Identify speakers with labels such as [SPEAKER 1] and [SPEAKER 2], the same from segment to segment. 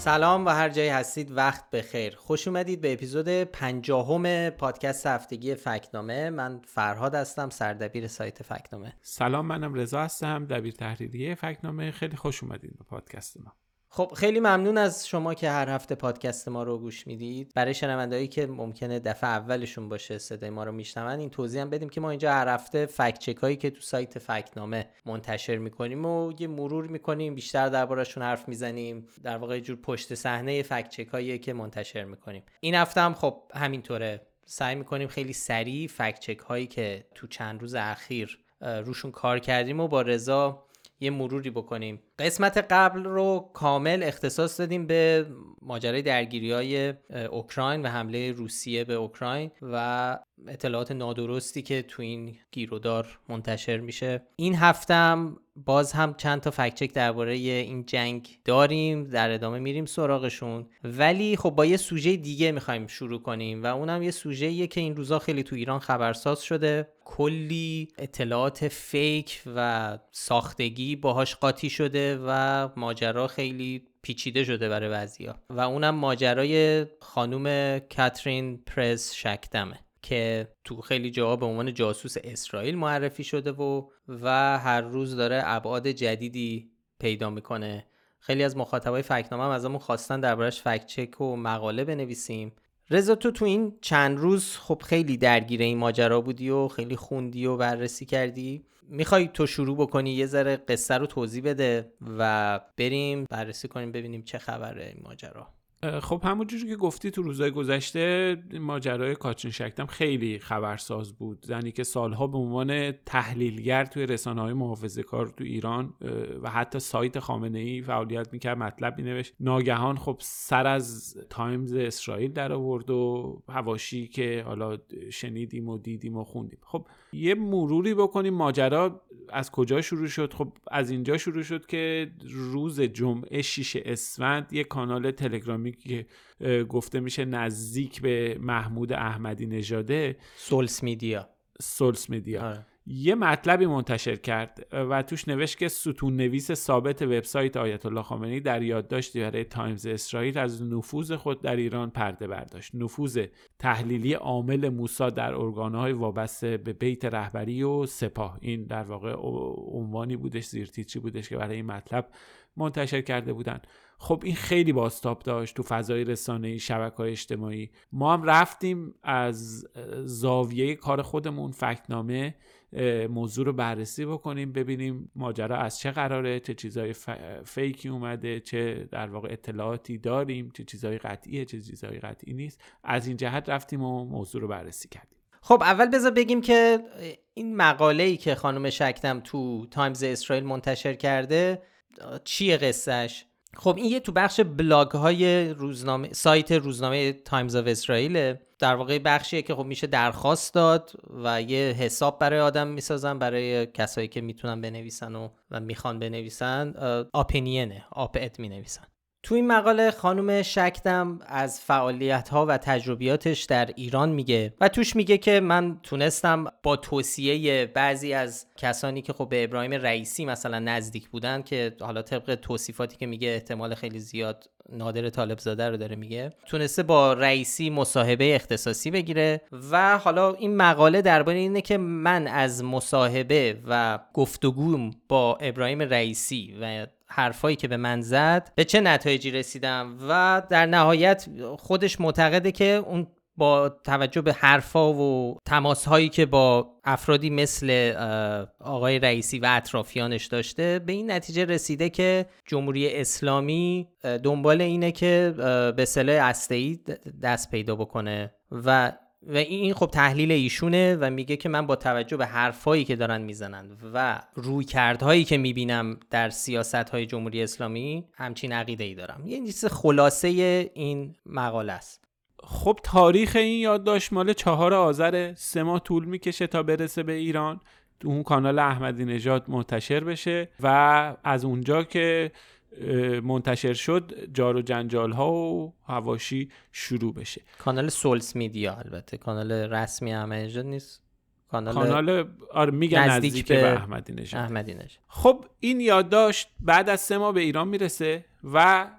[SPEAKER 1] سلام و هر جایی هستید وقت بخیر. خوش اومدید به اپیزود پنجاهم پادکست هفتگی فکنامه. من فرهاد هستم سردبیر سایت فکنامه.
[SPEAKER 2] سلام منم رضا هستم دبیر تحریریه فکنامه. خیلی خوش اومدید به پادکست ما.
[SPEAKER 1] خب خیلی ممنون از شما که هر هفته پادکست ما رو گوش می‌دید. برای شنوندهایی که ممکنه دفعه اولشون باشه صدای ما رو میشنون این توضیح هم بدیم که ما اینجا هر هفته فکت چک هایی که تو سایت فکنامه منتشر می‌کنیم و یه مرور می‌کنیم بیشتر دربارشون حرف می‌زنیم در واقع جور پشت صحنه فکت چک هایی که منتشر می‌کنیم. این هفته هم خب همینطوره. سعی می‌کنیم خیلی سریع فکت چک هایی که تو چند روز اخیر روشون کار کردیم و با رضا یه مروری بکنیم. قسمت قبل رو کامل اختصاص دادیم به ماجرای درگیری های اوکراین و حمله روسیه به اوکراین و اطلاعات نادرستی که تو این گیرودار منتشر میشه. این هفتم باز هم چند تا فکچک درباره این جنگ داریم در ادامه میریم سراغشون. ولی خب با یه سوژه دیگه می‌خوایم شروع کنیم و اونم یه سوژه که این روزا خیلی تو ایران خبرساز شده. کلی اطلاعات فیک و ساختگی باهاش قاطی شده. و ماجرا خیلی پیچیده شده برای بعضیا و اونم ماجرای خانوم کاترین پرز شکدمه که تو خیلی جاها به عنوان جاسوس اسرائیل معرفی شده و و هر روز داره ابعاد جدیدی پیدا می‌کنه. خیلی از مخاطبای فکنامه هم ازمون خواستن دربارش فکت چک و مقاله بنویسیم. رضا تو تو این چند روز خب خیلی درگیر این ماجرا بودی و خیلی خوندی و بررسی کردی. می‌خوای تو شروع بکنی یه ذره قصه رو توضیح بده و بریم بررسی کنیم ببینیم چه خبره این ماجرا.
[SPEAKER 2] خب همونجوری که گفتی تو روزهای گذشته ماجرای کاترین شکتم خیلی خبرساز بود. زنی که سالها به عنوان تحلیلگر توی رسانه های محافظه کار تو ایران و حتی سایت خامنه ای فعالیت می‌کرد مطلب مینوشت ناگهان خب سر از تایمز اسرائیل در آورد و هواشی که حالا شنیدیم و دیدیم و خوندیم. خب یه مروری بکنیم ماجرا از کجا شروع شد؟ خب از اینجا شروع شد که روز جمعه 6 اسفند یه کانال تلگرامی که گفته میشه نزدیک به محمود احمدی نژاده.
[SPEAKER 1] سولس میدیا.
[SPEAKER 2] سولس میدیا. یه مطلبی منتشر کرد و توش نوشت که ستون نویس ثابت وبسایت آیت الله خامنه‌ای در یادداشتی برای تایمز اسرائیل از نفوذ خود در ایران پرده برداشت. نفوذ تحلیلی عامل موساد در ارگانهای وابسته به بیت رهبری و سپاه. این در واقع عنوانی بودش زیرتیتری بودش که برای این مطلب منتشر کرده بودن. خب این خیلی باستاب داشت تو فضای رسانه شبکه های اجتماعی. ما هم رفتیم از زاویه کار خودمون فکنامه موضوع رو بررسی بکنیم ببینیم ماجرا از چه قراره چه چیزای فیکی اومده چه در واقع اطلاعاتی داریم چه چیزای قطعیه چه چیزای قطعی نیست. از این جهت رفتیم و موضوع رو بررسی کردیم.
[SPEAKER 1] خب اول بذار بگیم که این مقاله ای که خانم شکتم تو تایمز اسرائیل منتشر کرده چیه قصهش خب این یه تو بخش بلاگ های روزنامه سایت روزنامه تایمز آف اسرائیل در واقع بخشیه که خب میشه درخواست داد و یه حساب برای آدم می‌سازن برای کسایی که می‌تونن بنویسن و, و می‌خوان بنویسن opinion ـه op-ed می‌نویسن. تو این مقاله خانم شکدم از فعالیت ها و تجربیاتش در ایران میگه و توش میگه که من تونستم با توصیه بعضی از کسانی که خب به ابراهیم رئیسی مثلا نزدیک بودن که حالا طبق توصیفاتی که میگه احتمال خیلی زیاد نادر طالب زاده رو داره میگه تونسته با رئیسی مصاحبه اختصاصی بگیره و حالا این مقاله درباره اینه که من از مصاحبه و گفتگوم با ابراهیم رئیسی و حرفایی که به من زد به چه نتایجی رسیدم؟ و در نهایت خودش معتقده که اون با توجه به حرفا و تماس هایی که با افرادی مثل آقای رئیسی و اطرافیانش داشته به این نتیجه رسیده که جمهوری اسلامی دنبال اینه که به سلاح ای دست پیدا بکنه. و و این خب تحلیل ایشونه و میگه که من با توجه به حرفایی که دارن می‌زنن و رویکردهایی که می‌بینم در سیاست های جمهوری اسلامی همچین عقیده ای دارم. یه چیز خلاصه این مقاله است.
[SPEAKER 2] خب تاریخ این یادداشت مال چهار آذر سه ماه طول می‌کشه تا برسه به ایران. تو اون کانال احمدی نژاد منتشر بشه و از اونجا که منتشر شد جار و جنجال ها و هواشی شروع بشه.
[SPEAKER 1] کانال سولس میدیا البته. کانال رسمی احمدی نیست.
[SPEAKER 2] کانال, کانال آره میگن نزدیک, نزدیک به احمدی نژاد.
[SPEAKER 1] احمدی
[SPEAKER 2] خب این یادداشت بعد از سه ماه به ایران می‌رسه و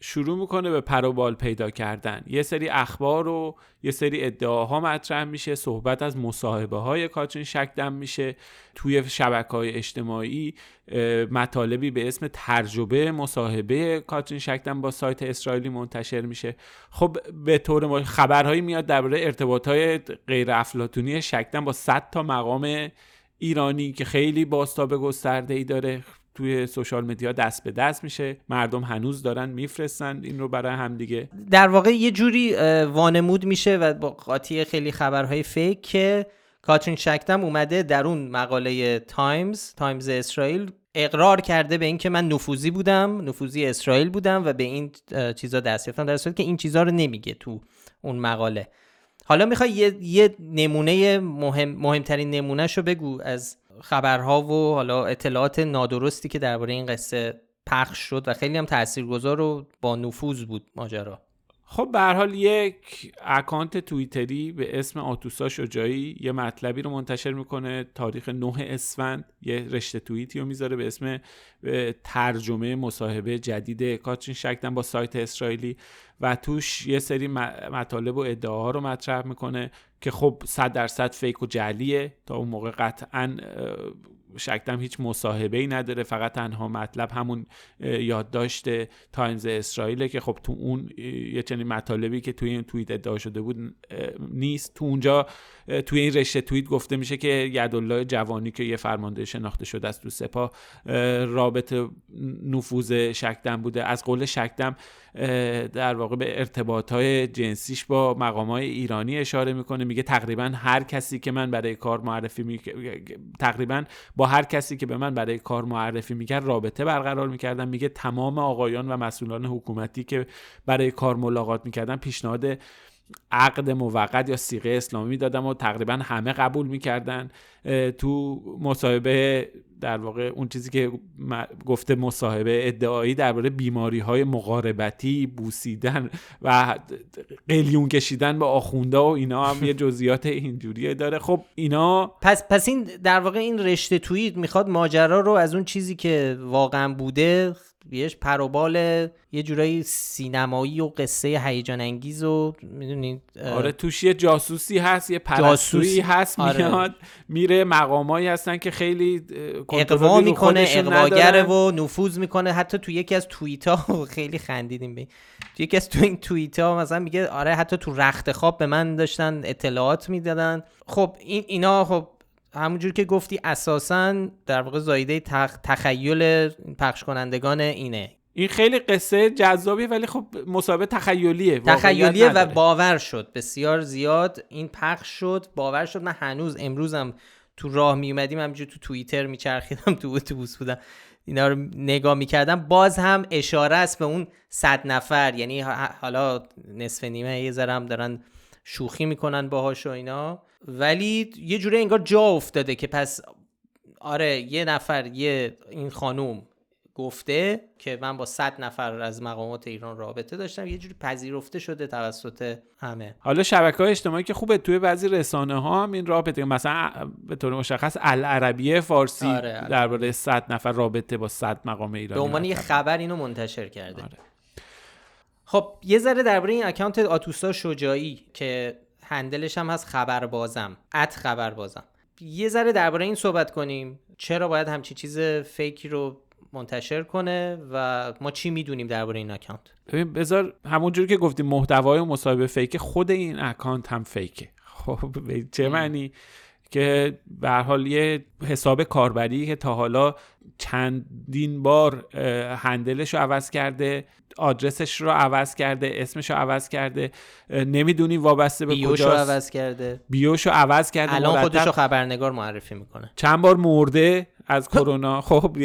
[SPEAKER 2] شروع می‌کنه به پروبال پیدا کردن. یه سری اخبار و یه سری ادعاها مطرح میشه صحبت از مصاحبه های کاترین شکدم میشه. توی شبکه های اجتماعی مطالبی به اسم ترجمه مصاحبه کاترین شکدم با سایت اسرائیلی منتشر میشه. خب به طور خبرهایی میاد درباره ارتباط های غیر افلاتونی شکدم با 100 تا مقام ایرانی که خیلی باستاب گسترده ای داره. توی سوشال مدیا دست به دست میشه. مردم هنوز دارن میفرستن این رو برای همدیگه.
[SPEAKER 1] در واقع یه جوری وانمود میشه و با قاطی خیلی خبرهای فیک که کاترین شکدم اومده در اون مقاله تایمز تایمز اسرائیل اقرار کرده به اینکه من نفوذی بودم نفوذی اسرائیل بودم و به این چیزا دست یافتم در که این چیزا رو نمیگه تو اون مقاله. حالا می‌خوای یه, یه نمونه مهم مهمترین نمونهش رو بگو از خبرها و حالا اطلاعات نادرستی که درباره این قصه پخش شد و خیلی هم تاثیرگذار و با نفوذ بود ماجرا.
[SPEAKER 2] خب به حال یک اکانت توییتری به اسم آتوسا شجاعی یه مطلبی رو منتشر می‌کنه تاریخ 9 اسفند. یه رشته توییتی رو می‌ذاره به اسم ترجمه مصاحبه جدید کاترین شکدن با سایت اسرائیلی. و توش یه سری مطالب و ادعاها رو مطرح می‌کنه که خب صد درصد فیک و جلیه تا اون موقع قطعا شکدم هیچ مصاحبه ای نداره فقط تنها مطلب همون یادداشت تایمز اسرائیل که خب تو اون یه چنین مطالبی که توی این توییت ادعا شده بود نیست. تو اونجا توی این رشته توییت گفته میشه که یدالله جوانی که یه فرمانده شناخته شده است تو سپاه رابطه نفوذ شکدم بوده. از قول شکدم در واقع به ارتباط های جنسیش با مقام های ایرانی اشاره می‌کنه. میگه تقریبا هر کسی که من برای کار معرفی می... تقریبا با هر کسی که به من برای کار معرفی می‌کرد رابطه برقرار می‌کردم. میگه تمام آقایان و مسئولان حکومتی که برای کار ملاقات می‌کردن پیشنهاد عقد موقت یا سیغه اسلامی دادم و تقریبا همه قبول می‌کردن. تو مصاحبه در واقع اون چیزی که گفته مصاحبه ادعایی درباره بیماری های مقاربتی بوسیدن و قلیون کشیدن به آخونده و اینا هم یه جزئیات اینجوری داره. خب اینا
[SPEAKER 1] پس پس این در واقع این رشته توییت می‌خواد ماجرا رو از اون چیزی که واقعا بوده بیش پروبال یه جورایی سینمایی و قصه هیجان انگیز و می‌دونید
[SPEAKER 2] آره توش یه جاسوسی هست یه پرستویی هست آره. میاد میره مقامایی هستن که خیلی
[SPEAKER 1] اقوا می‌کنه اقواگره و نفوذ می‌کنه. حتی تو یکی از توییت ها خیلی خندیدیم به تو یکی از تو این توییت ها مثلا میگه آره حتی تو رخت خواب به من داشتن اطلاعات می‌دادن. خب این اینا خب همونجور که گفتی اساسا در واقع زایده تخ... تخیل پخش کنندگان اینه.
[SPEAKER 2] این خیلی قصه جذابیه ولی خب مسابقه تخیلیه
[SPEAKER 1] تخیلیه و باور شد بسیار زیاد این پخش شد باور شد. من هنوز امروزم تو راه می اومدیم همینجور تو توییتر میچرخیدم تو اتوبوس بودم. اینا رو نگاه می‌کردم. باز هم اشاره است به اون صد نفر. یعنی حالا نصف نیمه یه ذره دارن شوخی می‌کنن باهاش و اینا. ولی یه جوری انگار جا افتاده که پس آره یه نفر یه این خانوم گفته که من با صد نفر از مقامات ایران رابطه داشتم یه جوری پذیرفته شده توسط همه.
[SPEAKER 2] حالا شبکه های اجتماعی که خوبه توی بعضی رسانه ها هم این رابطه مثلا به طور مشخص العربیه فارسی آره درباره صد نفر رابطه با صد مقام ایرانی
[SPEAKER 1] به عنوان یه خبر اینو منتشر کرده. آره. خب یه ذره درباره این account آتوسا شجاعی که handle ش هم هست خبربازم ات خبربازم یه ذره درباره این صحبت کنیم. چرا باید همچی چیز fake ی رو منتشر کنه و ما چی می‌دونیم درباره این اکانت
[SPEAKER 2] ببین بذار همونجور که گفتیم محتوای مصاحبه fake خود این account هم fake ه خب چه معنی؟ که به حال یه حساب کاربری که تا حالا چندین بار هندلش رو عوض کرده آدرسش رو عوض کرده اسمش رو عوض کرده نمی‌دونی وابسته به بیوش رو
[SPEAKER 1] عوض کرده.
[SPEAKER 2] بیوش رو عوض کرده
[SPEAKER 1] الان خودش رو خبرنگار معرفی می‌کنه.
[SPEAKER 2] چند بار مرده از کرونا. خب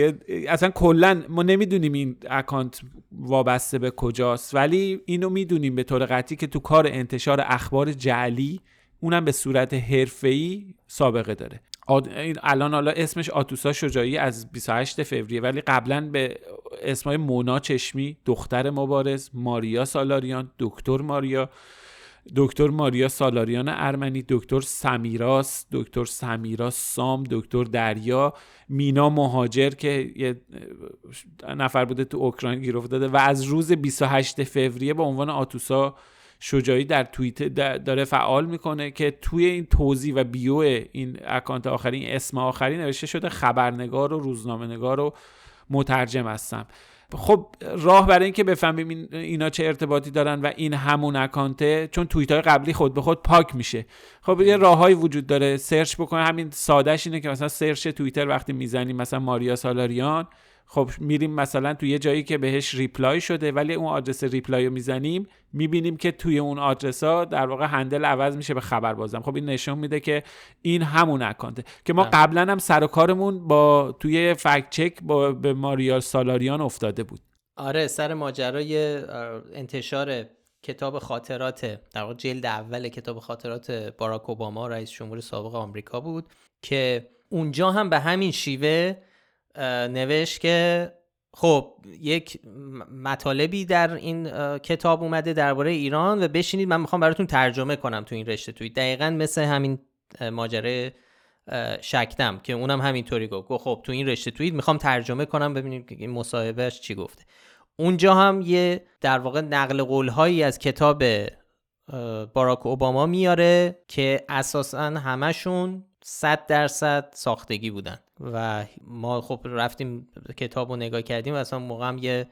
[SPEAKER 2] اصلا کلا ما نمی‌دونیم این اکانت وابسته به کجاست ولی اینو می‌دونیم به طور قطعی که تو کار انتشار اخبار جعلی اونم به صورت حرفه‌ای سابقه داره. الان حالا اسمش آتوسا شجاعی از 28 فوریه ولی قبلا به اسمای مونا چشمی دختر مبارز ماریا سالاریان دکتر ماریا دکتر ماریا سالاریان ارمنی دکتر سمیراس دکتر سمیراس سام دکتر دریا مینا مهاجر که یه نفر بوده تو اوکراین گیر افتاده و از روز 28 فوریه به عنوان آتوسا شجاعی در توییت داره فعال می‌کنه که توی این توضیح و bio این account آخرین اسم آخری نوشته شده خبرنگار و روزنامه نگار و مترجم هستم. خب راه برای اینکه بفهمیم اینا چه ارتباطی دارن و این همون account ه چون توییت های قبلی خود به خود پاک میشه. خب یه راههایی وجود داره. search بکنه. همین سادهش اینه که مثلا search توییتر وقتی می‌زنیم مثلا ماریا سالاریان خب میریم مثلا توی یه جایی که بهش reply شده ولی اون آدرس reply رو می‌زنیم می‌بینیم که توی اون آدرس ها در واقع هندل عوض میشه به خبر بازم خب این نشون میده که این همون اکانته. که ما قبلا هم سر و کارمون با توی فکت چک با به ماریا سالاریان افتاده بود.
[SPEAKER 1] آره سر ماجرای انتشار کتاب خاطرات در واقع جلد اول کتاب خاطرات باراک اوباما رئیس جمهور سابق آمریکا بود که اونجا هم به همین شیوه نوشت که خب یک مطالبی در این کتاب اومده درباره ایران و بشینید من می‌خوام براتون ترجمه کنم تو این رشته توی. دقیقا مثل همین ماجره شکتم که اونم همینطوری گفت. خب تو این رشته توییت می‌خوام ترجمه کنم ببینید این مصاحبهش چی گفته. اونجا هم یه در واقع نقل قول هایی از کتاب باراک اوباما میاره که اساسا همشون صد درصد ساختگی بودن. و ما خب رفتیم کتاب رو نگاه کردیم و اصلا موقع هم یه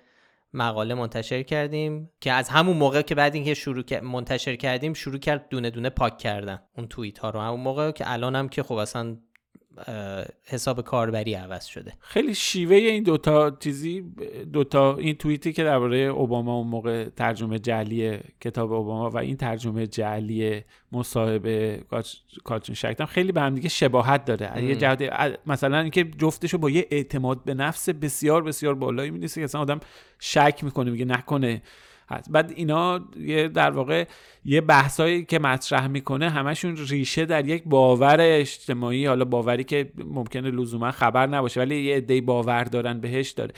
[SPEAKER 1] مقاله منتشر کردیم که از همون موقع که بعد اینکه شروع منتشر کردیم شروع کرد دونه دونه پاک کردن اون توییت ها رو. همون موقع که الان هم که خب اصلا حساب کاربری عوض شده.
[SPEAKER 2] خیلی شیوه این دوتا چیزی دوتا این توییتی که درباره اوباما اون موقع ترجمه جعلی کتاب اوباما و این ترجمه جعلی مصاحبه کاترین شکتم خیلی به هم دیگه شباهت داره. یه جهت مثلا اینکه جفتشو با یه اعتماد به نفس بسیار بسیار بالایی می‌نویسه که اصلا آدم شک می‌کنه میگه نکنه. هست. بعد اینا یه در واقع یه بحثایی که مطرح می‌کنه همشون ریشه در یک باور اجتماعی حالا باوری که ممکنه لزوما خبر نباشه ولی یه عده باور دارن بهش داره.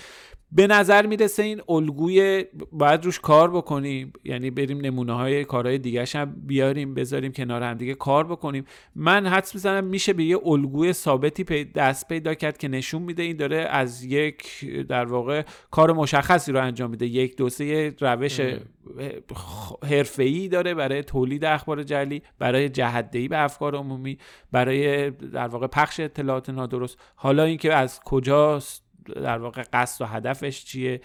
[SPEAKER 2] به نظر می‌رسه این الگوی باید روش کار بکنیم یعنی بریم نمونه های کارهای دیگه هم بیاریم بذاریم کنار هم دیگه کار بکنیم. من حدس می‌زنم میشه به یه الگوی ثابتی دست پیدا کرد که نشون میده این داره از یک در واقع کار مشخصی رو انجام میده. یک دو سه روش حرفه‌ای داره برای تولید اخبار جلی برای جهدهی به افکار عمومی برای در واقع پخش اطلاعات نادرست. حالا اینکه از کجاست در واقع قصد و هدفش چیه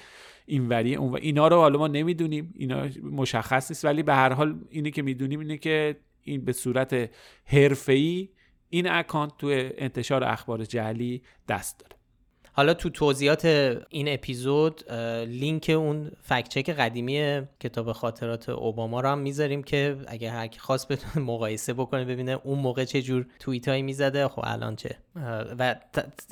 [SPEAKER 2] اینوری اون و اینا رو حالا ما نمی‌دونیم. اینا مشخص نیست. ولی به هر حال اینی که می‌دونیم اینه که این به صورت حرفه‌ای این اکانت تو انتشار اخبار جعلی دست داره.
[SPEAKER 1] حالا تو توضیحات این اپیزود لینک اون فکچک قدیمی کتاب خاطرات اوباما رو هم می‌ذاریم که اگه هر کی خواست بتونه مقایسه بکنه ببینه اون موقع چه جور توییت هایی می‌زده. خب الان چه؟ و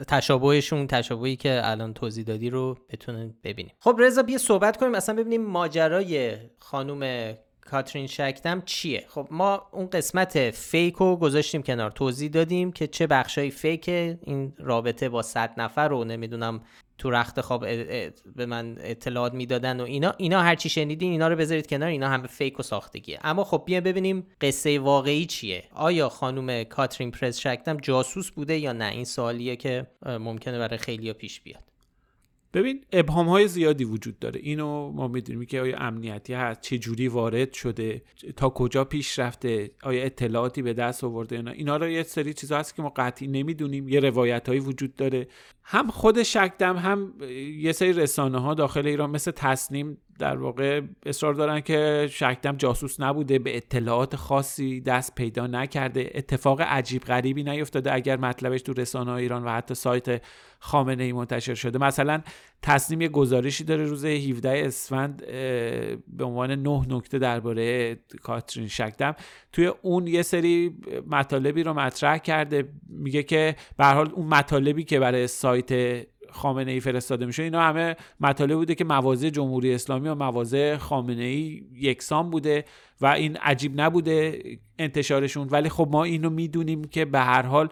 [SPEAKER 1] تشابهشون تشابهی که الان توضیح دادی رو بتونن ببینیم خب رضا بیا صحبت کنیم. اصلا ببینیم ماجرای خانم کاترین شکتم چیه؟ خب ما اون قسمت فیک رو گذاشتیم کنار توضیح دادیم که چه بخشای فیک این رابطه با صد نفر رو نمی‌دونم تو رخت خواب به من اطلاعات می‌دادن و اینا. اینا هرچی شنیدین اینا رو بذارید کنار اینا همه فیک و ساختگیه. اما خب بیا ببینیم قصه واقعی چیه. آیا خانم کاترین پرس شکتم جاسوس بوده یا نه؟ این سوالیه که ممکنه برای خیلیا پیش بیاد.
[SPEAKER 2] ببین ابهام های زیادی وجود داره. اینو ما می‌دونیم که آیا امنیتی هست چه جوری وارد شده تا کجا پیش رفته آیا اطلاعاتی به دست آورده اینا اینا رو یه سری چیزا هست که ما قطعی نمی‌دونیم. یه روایت هایی وجود داره. هم خود شکدم هم یه سری رسانه ها داخل ایران مثل تصنیم در واقع اصرار دارن که شکدم جاسوس نبوده به اطلاعات خاصی دست پیدا نکرده. اتفاق عجیب غریبی نیفتاده اگر مطلبش تو رسانه ایران و حتی سایت خامنه ای منتشر شده. مثلا تصنیم یه گزارشی داره روز 17 اسفند به عنوان نه نکته درباره کاترین شکدم. توی اون یه سری مطالبی رو مطرح کرده میگه که به حال اون مطالبی که برای سایت خامنه ای فرستاده میشه اینا همه مطالب بوده که مواضع جمهوری اسلامی و مواضع خامنه ای یکسان بوده و این عجیب نبوده انتشارشون. ولی خب ما اینو می‌دونیم که به هر حال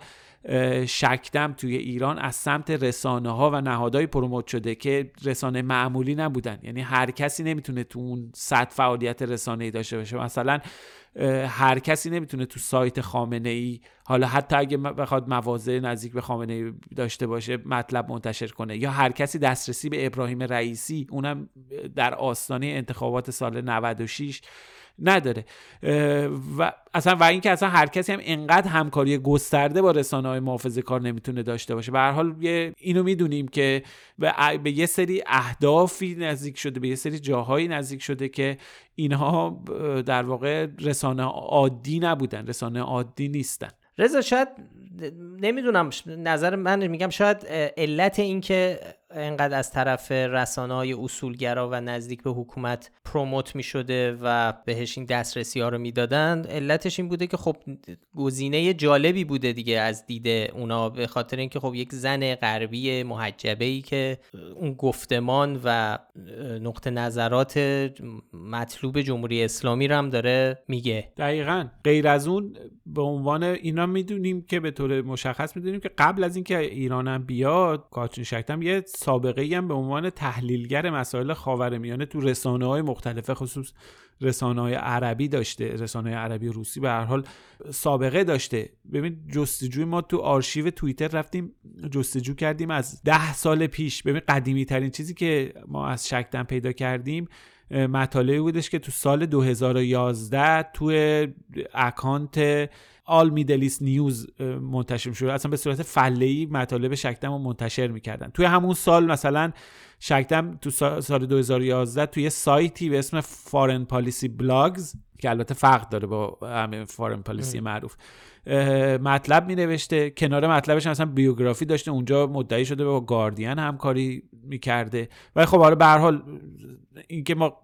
[SPEAKER 2] شکدم توی ایران از سمت رسانه ها و نهادهای پروموت شده که رسانه معمولی نبودن. یعنی هر کسی نمی‌تونه تو اون صد فعالیت رسانه ای داشته باشه. مثلا هر کسی نمی‌تونه تو سایت خامنه ای حالا حتی اگه بخواد مواضع نزدیک به خامنه ای داشته باشه مطلب منتشر کنه. یا هر کسی دسترسی به ابراهیم رئیسی اونم در آستانه انتخابات سال 96 نداره. و اصلا و اینکه اصلا هر کسی هم انقدر همکاری گسترده با رسانه های محافظه کار نمی‌تونه داشته باشه. به هر حال اینو می‌دونیم که به یه سری اهدافی نزدیک شده به یه سری جاهایی نزدیک شده که اینها در واقع عادی نبودن رسانه عادی نیستن.
[SPEAKER 1] رضا شاید نمی‌دونم نظر من میگم شاید علت این که انقدر از طرف رسانه های اصولگرا و نزدیک به حکومت پروموت می شده و بهش این دسترسی ها رو می‌دادن علتش این بوده که خب گزینه جالبی بوده دیگه از دیده اونا به خاطر اینکه خب یک زن غربی محجبه ای که اون گفتمان و نقطه نظرات مطلوب جمهوری اسلامی رو هم داره میگه.
[SPEAKER 2] دقیقا. غیر از اون به عنوان اینا می‌دونیم که به طور مشخص می‌دونیم که قبل از اینکه ایرانم بیاد کاترین شکتم یه سابقه ای هم به عنوان تحلیلگر مسائل خاورمیانه تو رسانه های مختلفه خصوص رسانه های عربی داشته رسانه های عربی روسی به هر حال سابقه داشته. ببین جستجوی ما تو آرشیو توییتر رفتیم جستجو کردیم از ده سال پیش. ببین قدیمی ترین چیزی که ما از شکدم پیدا کردیم مطالبی بودش که تو سال 2011 توی account All Middle East News منتشر شده اصلا به صورت فله ای مطالب شکدم رو منتشر می‌کردن. توی همون سال مثلا شکدم تو سال 2011 توی سایتی به اسم Foreign Policy Blogs که البته فرق داره با همه Foreign Policy معروف. مطلب می نوشته کنار مطلبش اصلا بیوگرافی داشته اونجا مدعی شده با گاردین همکاری می‌کرده. ولی خب حالا به هر حال اینکه ما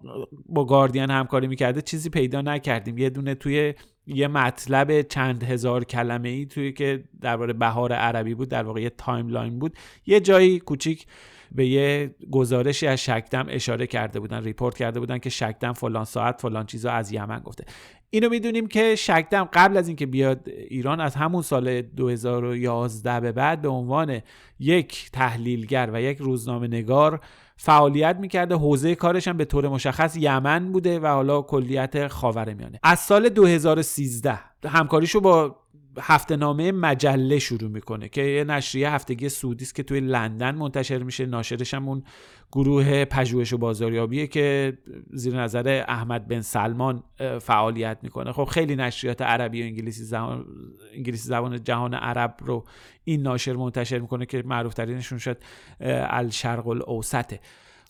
[SPEAKER 2] با گاردین همکاری می‌کرده چیزی پیدا نکردیم. یه دونه توی یه مطلب چند هزار کلمه ای توی که درباره بهار عربی بود در واقع یه timeline بود. یه جایی کوچیک به یه گزارشی از شکدم اشاره کرده بودن report کرده بودن که شکدم فلان ساعت فلان چیزا از یمن گفته. اینو می‌دونیم که شکدم قبل از اینکه بیاد ایران از همون سال 2011 به بعد به عنوان یک تحلیلگر و یک روزنامه نگار فعالیت می‌کرده. حوزه کارش هم به طور مشخص یمن بوده و حالا کلیت خاورمیانه. از سال 2013 همکاریشو با هفته نامه مجله شروع می‌کنه که یه نشریه هفتگی سعودی است که توی لندن منتشر میشه. ناشرش هم اون گروه پژوهش و بازاریابیه که زیر نظر احمد بن سلمان فعالیت می‌کنه. خب خیلی نشریات عربی و انگلیسی زبان انگلیسی زبان جهان عرب رو این ناشر منتشر می‌کنه که معروف ترینشون شد الشرق الاوسطه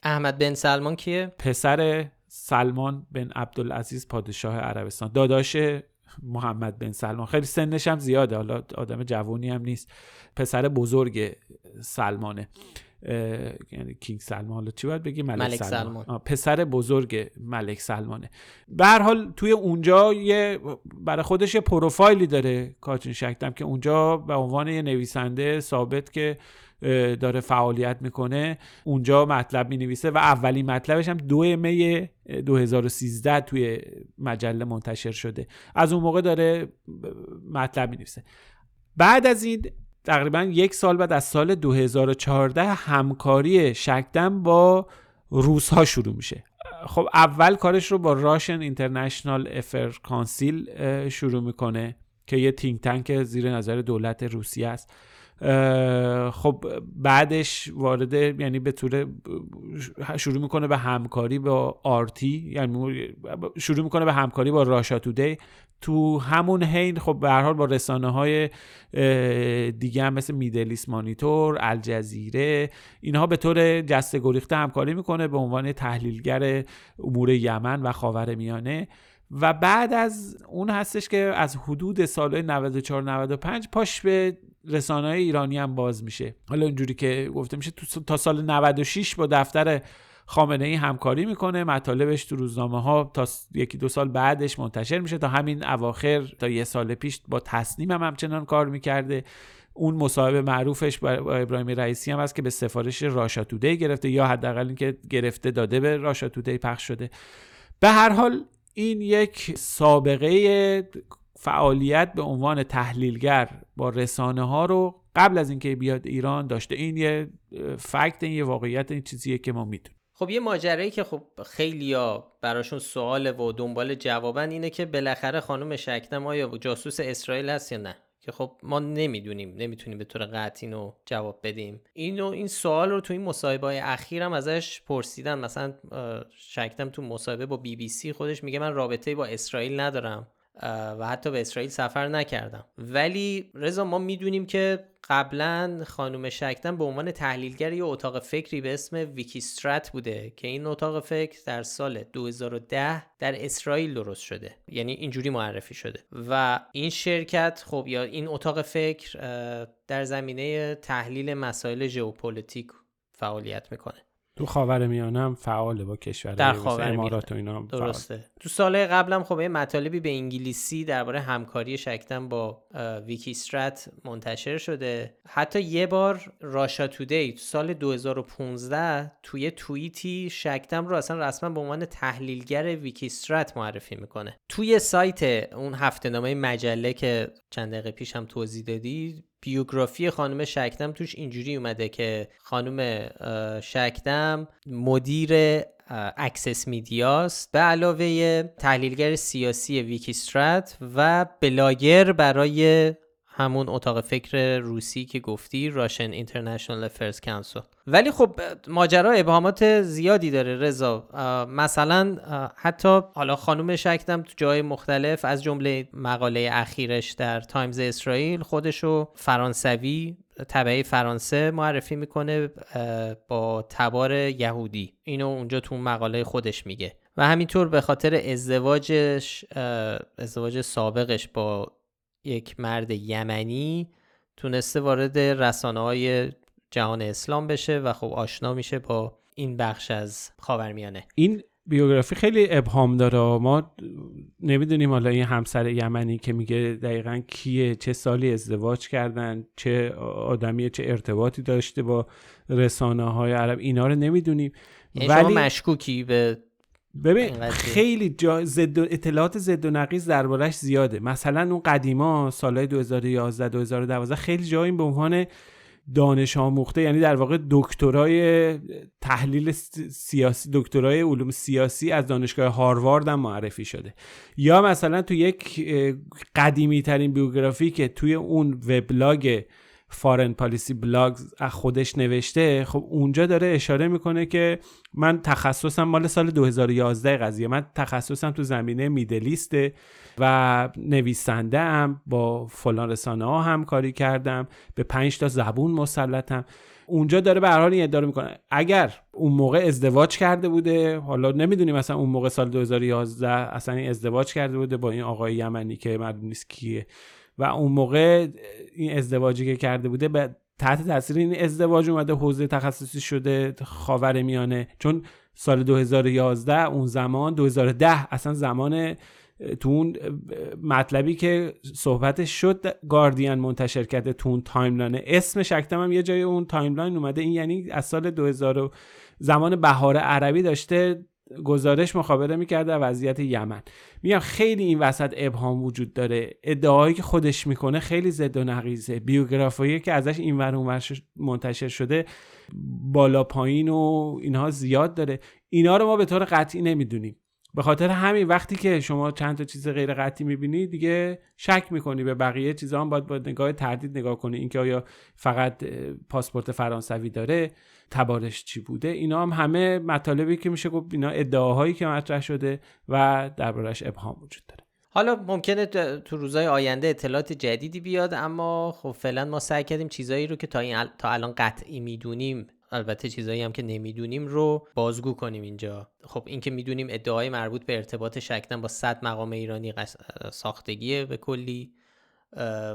[SPEAKER 1] احمد بن سلمان کیه؟
[SPEAKER 2] پسر سلمان بن عبدالعزیز پادشاه عربستان. داداش محمد بن سلمان. خیلی سنش هم زیاده. حالا آدم جوونی هم نیست. پسر بزرگ سلمانه. یعنی کینگ سلمان. حالا چی باید بگی ملک, ملک سلمان, پسر بزرگ ملک سلمانه. به هر حال توی اونجا یه برای خودش یه پروفایلی داره کاترین شکتم که اونجا به عنوان یه نویسنده ثابت که داره فعالیت می‌کنه اونجا مطلب می‌نویسه و اولین مطلبش هم دو می 2013 توی مجله منتشر شده. از اون موقع داره مطلب می‌نویسه. بعد از این تقریبا یک سال بعد از سال 2014 همکاری شکدم با روس ها شروع میشه. خب اول کارش رو با Russian International Affairs Council شروع می‌کنه که یه think tank زیر نظر دولت روسیه است. خب بعدش وارد یعنی به طور شروع می‌کنه به همکاری با RT یعنی شروع می‌کنه به همکاری با Russia Today تو همون حین خب به هر حال با رسانه های دیگه هم مثل میدلیس مانیتور الجزیره اینها به طور جسته گریخته همکاری می‌کنه به عنوان تحلیلگر امور یمن و خاور میانه. و بعد از اون هستش که از حدود سالهای 94 95 پاش به رسانه های ایرانی هم باز میشه. حالا اینجوری که گفته میشه تا سال 96 با دفتر خامنه ای همکاری می‌کنه. مطالبش تو روزنامه ها تا یکی دو سال بعدش منتشر میشه. تا همین اواخر تا یه سال پیش با تصنیم هم همچنان کار می‌کرده. اون مصاحبه معروفش با ابراهیم رئیسی هم هست که به سفارش راشا توده گرفته یا حداقل اینکه گرفته داده به راشا توده پخش شده. به هر حال این یک سابقه فعالیت به عنوان تحلیلگر با رسانه ها رو قبل از اینکه بیاد ایران داشته. این یه فکت این یه واقعیت این چیزیه که ما می‌دونیم.
[SPEAKER 1] خب یه ماجرایی که خب خیلی ها براشون سوال و دنبال جوابن اینه که بالاخره خانم شکنم آیا جاسوس اسرائیل هست یا نه؟ که خب ما نمی‌دونیم نمی‌تونیم به طور قطعی اینو جواب بدیم. اینو این سوال رو تو این مصاحبه های اخیرم ازش پرسیدن. مثلا شکتم تو مصاحبه با بی بی سی خودش میگه من رابطه با اسرائیل ندارم. و حتی به اسرائیل سفر نکردم. ولی رضا ما می‌دونیم که قبلا خانم شکتن به عنوان تحلیلگر یه اتاق فکری به اسم ویکیسترات بوده که این اتاق فکر در سال 2010 در اسرائیل درست شده. یعنی اینجوری معرفی شده. و این شرکت خب یا این اتاق فکر در زمینه تحلیل مسائل ژئوپلیتیک فعالیت می‌کنه.
[SPEAKER 2] تو خاور میانم فعاله با کشور در خاور امارات و اینا
[SPEAKER 1] درسته. تو سال قبلم خب این مطالبی به انگلیسی درباره همکاری شکدم با Wikistrat منتشر شده. حتی یه بار Russia Today تو سال 2015 توی توییتی شکتم رو اصلا رسما به عنوان تحلیلگر Wikistrat معرفی می‌کنه. توی سایت اون هفته نامه مجله که چند دقیقه پیش هم توضیح دادی بیوگرافی خانم شکدم توش اینجوری اومده که خانم شکدم مدیر Access Media ست به علاوه تحلیلگر سیاسی Wikistrat و بلاگر برای همون اتاق فکر روسی که گفتی Russian International Affairs Council ولی خب ماجرا ابهامات زیادی داره رضا. مثلا حتی حالا خانم شکدم تو جای مختلف از جمله مقاله اخیرش در تایمز اسرائیل خودشو فرانسوی طبعه فرانسه معرفی می‌کنه با تبار یهودی. اینو اونجا تو مقاله خودش میگه. و همینطور به خاطر ازدواجش ازدواج سابقش با یک مرد یمنی تونسته وارد رسانه های جهان اسلام بشه و خب آشنا میشه با این بخش از خاورمیانه.
[SPEAKER 2] این بیوگرافی خیلی ابهام داره. ما نمی‌دونیم حالا این همسر یمنی که میگه دقیقا کیه چه سالی ازدواج کردن چه آدمی چه ارتباطی داشته با رسانه های عرب اینا رو نمی‌دونیم.
[SPEAKER 1] یعنی ولی شما مشکوکی به
[SPEAKER 2] ببین خیلی جا زد اطلاعات زد و نقیز دربارش زیاده. مثلا اون قدیما سالهای 2011 2012 خیلی جایی به عنوان دانش آموخته یعنی در واقع دکترای تحلیل سیاسی دکترای علوم سیاسی از دانشگاه هاروارد هم معرفی شده. یا مثلا تو یک قدیمی ترین بیوگرافی که توی اون وبلاگ فارن پالیسی بلاگ از خودش نوشته خب اونجا داره اشاره می‌کنه که من تخصصم مال سال 2011 قضیه. من تخصصم تو زمینه میدلیسته و نویسنده هم با فلان رسانه ها هم کاری کردم. به پنج تا زبون مسلطم. اونجا داره به هر حال ادعا می‌کنه. اگر اون موقع ازدواج کرده بوده حالا نمی‌دونیم مثلا اون موقع سال 2011 اصلا ازدواج کرده بوده با این آقای یمنی که معلوم نیست کیه. و اون موقع این ازدواجی که کرده بوده به تحت تاثیر این ازدواج اومده حوزه تخصصی شده خاور میانه. چون سال 2011 اون زمان 2010 اصلا زمان تو اون مطلبی که صحبتش شد گاردین منتشر کرده تو اون timeline. اسم شکدم هم یه جای اون timeline اومده. این یعنی از سال 2000 زمان بهار عربی داشته گزارش مخابره می‌کرده وضعیت یمن. میگم خیلی این وسط ابهام وجود داره. ادعایی که خودش می‌کنه خیلی زد و نقیزه بیوگرافایی که ازش این ور منتشر شده بالا پایین و اینها زیاد داره. اینا رو ما به طور قطعی نمی‌دونیم. به خاطر همین وقتی که شما چند تا چیز غیر قطعی می‌بینی دیگه شک می‌کنی به بقیه چیزا هم باید با نگاه تردید نگاه کنی. اینکه آیا فقط پاسپورت فرانسوی داره تبارش چی بوده؟ اینا هم همه مطالبی که میشه گفت اینا ادعاهایی که مطرح شده و دربارش ابهام وجود داره.
[SPEAKER 1] حالا ممکنه تو روزهای آینده اطلاعات جدیدی بیاد اما خب فعلا ما سعی کردیم چیزایی رو که تا, این تا الان قطعی می‌دونیم البته چیزایی هم که نمی‌دونیم رو بازگو کنیم اینجا. خب این که می‌دونیم ادعای مربوط به ارتباط شکتن با صد مقام ایرانی ساختگیه به کلی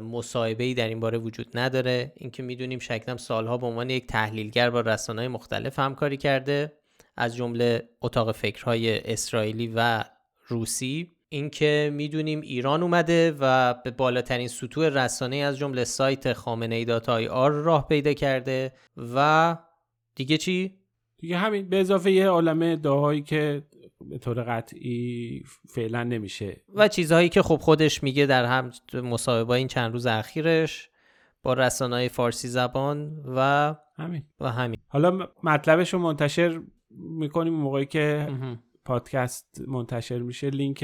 [SPEAKER 1] مصاحبه ای در این باره وجود نداره. اینکه می‌دونیم شکتم سالها به عنوان یک تحلیلگر با رسانه‌های مختلف همکاری کرده از جمله اتاق فکرهای اسرائیلی و روسی. اینکه می‌دونیم ایران اومده و به بالاترین سطوح رسانه از جمله سایت خامنه ای آر راه پیدا کرده و دیگه چی؟
[SPEAKER 2] دیگه همین به اضافه یه عالمه داهایی که به طور قطعی فعلا نمیشه.
[SPEAKER 1] و چیزهایی که خب خودش میگه در هم مصاحبه این چند روز اخیرش با رسانه فارسی زبان و
[SPEAKER 2] همین.
[SPEAKER 1] و همین.
[SPEAKER 2] حالا مطلبش رو منتشر می‌کنیم موقعی که پادکست منتشر میشه. لینک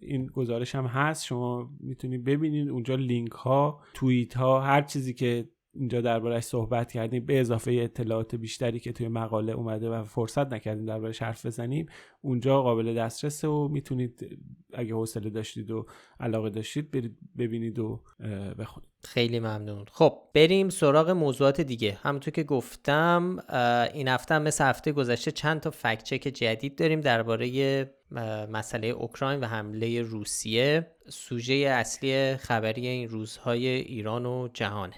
[SPEAKER 2] این گزارش هم هست. شما می‌تونید ببینید اونجا لینک ها توییت ها هر چیزی که اینجا دربارهش صحبت کردیم به اضافه اطلاعات بیشتری که توی مقاله اومده و فرصت نکردیم دربارهش حرف بزنیم اونجا قابل دسترسه و می‌تونید اگه حوصله داشتید و علاقه داشتید برید ببینید و بخونید.
[SPEAKER 1] خیلی ممنون. خب بریم سراغ موضوعات دیگه. همونطور که گفتم این هفته هم مثل هفته گذشته چند تا فکت چک جدید داریم درباره مسئله اوکراین و حمله روسیه. سوژه اصلی خبری این روزهای ایران و جهانه